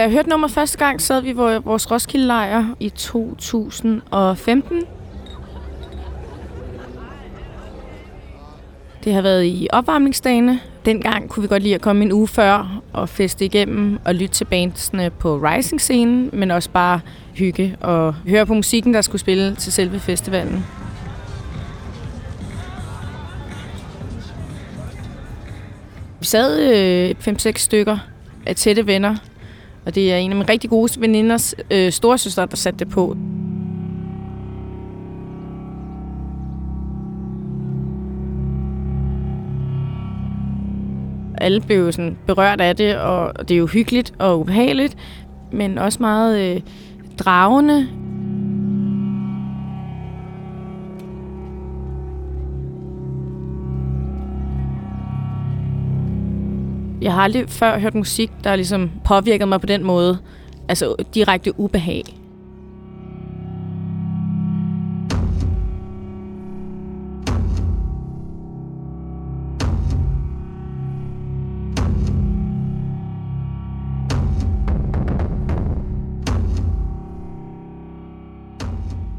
Da jeg hørte nummer første gang, sad vi i vores Roskilde-lejr i 2015. Det har været i opvarmningsdagene. Dengang kunne vi godt lide at komme en uge før og feste igennem og lytte til bandsene på Rising-scenen, men også bare hygge og høre på musikken, der skulle spille til selve festivalen. Vi sad øh, 5-6 stykker af tætte venner, og det er en af mine rigtig gode veninders øh, storesøster, der satte det på. alle blev sådan berørt af det, og det er jo hyggeligt og ubehageligt, men også meget øh, dragende. Jeg har aldrig før hørt musik, der ligesom påvirket mig på den måde. Altså direkte ubehag.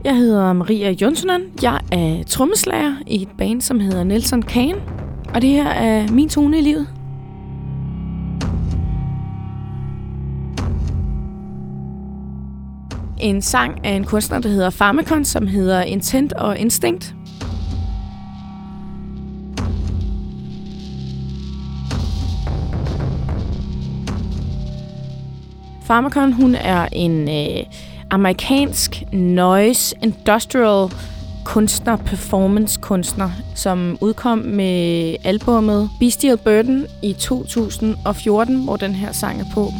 Jeg hedder Maria Jonssonen. Jeg er trommeslager i et band, som hedder Nelson Kane. Og det her er min tone i livet. En sang af en kunstner, der hedder Pharmacon, som hedder Intent og Instinct. Pharmacon, hun er en øh, amerikansk noise industrial kunstner, performance kunstner, som udkom med albummet Bestial Burden i 2014, hvor den her sang er på.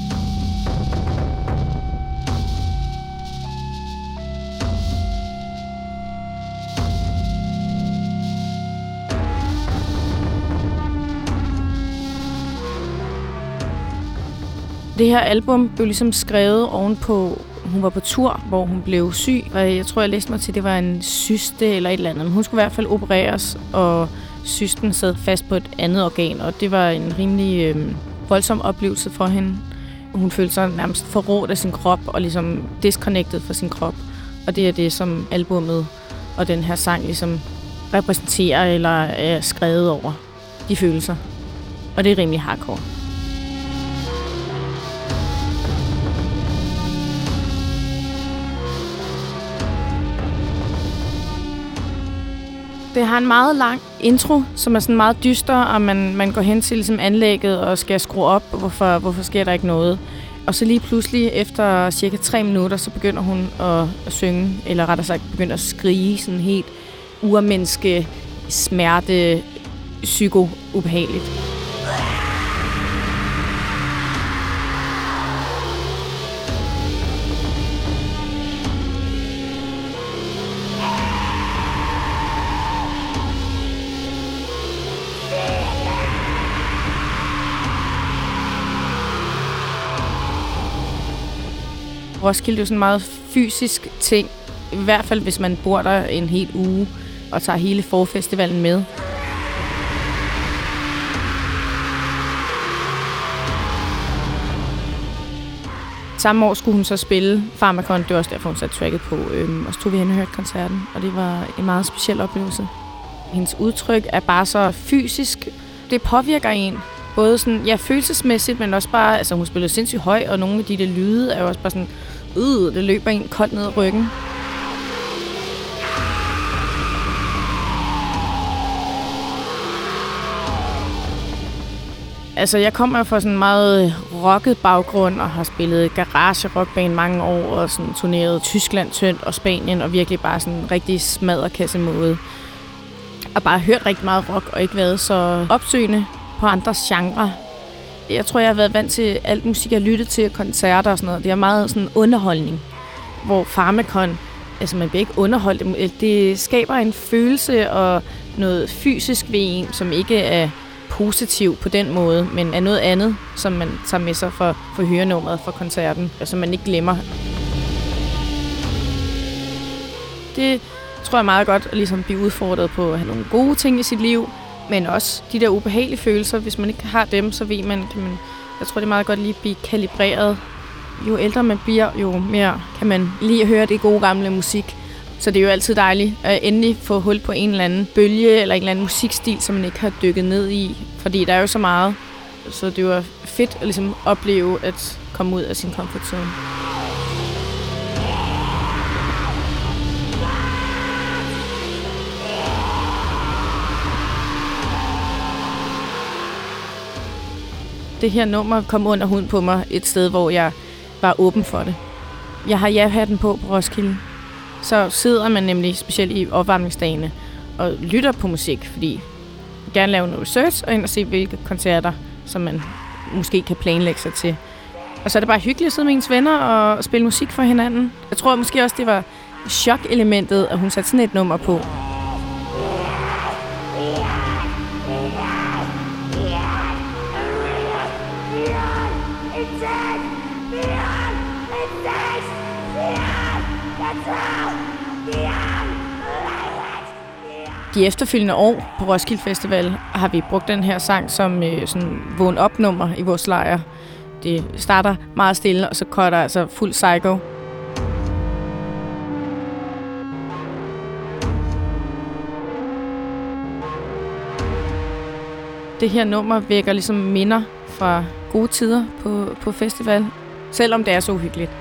Det her album blev ligesom skrevet ovenpå hun var på tur, hvor hun blev syg, og jeg tror, jeg læste mig til, at det var en syste eller et eller andet. Men hun skulle i hvert fald opereres, og systen sad fast på et andet organ, og det var en rimelig øh, voldsom oplevelse for hende. Hun følte sig nærmest forrådt af sin krop, og ligesom disconnected fra sin krop. Og det er det, som albummet og den her sang ligesom repræsenterer eller er skrevet over de følelser. Og det er rimelig hardcore. Det har en meget lang intro, som er sådan meget dyster, og man, man går hen til ligesom anlægget og skal skrue op, hvorfor, hvorfor sker der ikke noget. Og så lige pludselig, efter cirka tre minutter, så begynder hun at, at synge, eller rettere sagt begynder at skrige sådan helt urmenneske, smerte, psyko-ubehageligt. Roskilde er jo sådan en meget fysisk ting. I hvert fald, hvis man bor der en hel uge og tager hele forfestivalen med. Samme år skulle hun så spille Pharmacon. Det var også derfor, hun satte tracket på. Øhm, og så tog vi hen og hørte koncerten, og det var en meget speciel oplevelse. Hendes udtryk er bare så fysisk. Det påvirker en. Både sådan, ja, følelsesmæssigt, men også bare, altså hun spillede sindssygt høj, og nogle af de der lyde er jo også bare sådan, øh, det løber en koldt ned ad ryggen. Altså, jeg kommer fra sådan en meget rocket baggrund og har spillet garage rockband mange år og sådan turneret Tyskland tyndt og Spanien og virkelig bare sådan en rigtig smadderkasse måde. Og bare hørt rigtig meget rock og ikke været så opsøgende på andre genrer jeg tror, jeg har været vant til alt musik, jeg lyttet til, koncerter og sådan noget. Det er meget sådan underholdning, hvor Pharmacon, altså man bliver ikke underholdt, det skaber en følelse og noget fysisk ved en, som ikke er positiv på den måde, men er noget andet, som man tager med sig for, for hørenummeret for koncerten, og som man ikke glemmer. Det tror jeg meget godt at ligesom blive udfordret på at have nogle gode ting i sit liv, men også de der ubehagelige følelser, hvis man ikke har dem, så ved man, kan man jeg tror, det er meget godt lige at blive kalibreret jo ældre man bliver, jo mere kan man lige høre det gode gamle musik. Så det er jo altid dejligt at endelig få hul på en eller anden bølge eller en eller anden musikstil, som man ikke har dykket ned i. Fordi der er jo så meget. Så det var fedt at ligesom opleve at komme ud af sin comfort zone. Det her nummer kom under huden på mig et sted, hvor jeg var åben for det. Jeg har ja-hatten på på Roskilde. Så sidder man nemlig, specielt i opvarmningsdagene, og lytter på musik, fordi jeg gerne lave noget research og ind og se, hvilke koncerter, som man måske kan planlægge sig til. Og så er det bare hyggeligt at sidde med ens venner og spille musik for hinanden. Jeg tror måske også, det var chok-elementet, at hun satte sådan et nummer på. De efterfølgende år på Roskilde Festival har vi brugt den her sang som øh, sådan vågen op nummer i vores lejr. Det starter meget stille, og så cutter altså fuld psycho. Det her nummer vækker ligesom minder fra gode tider på, på festival, selvom det er så uhyggeligt.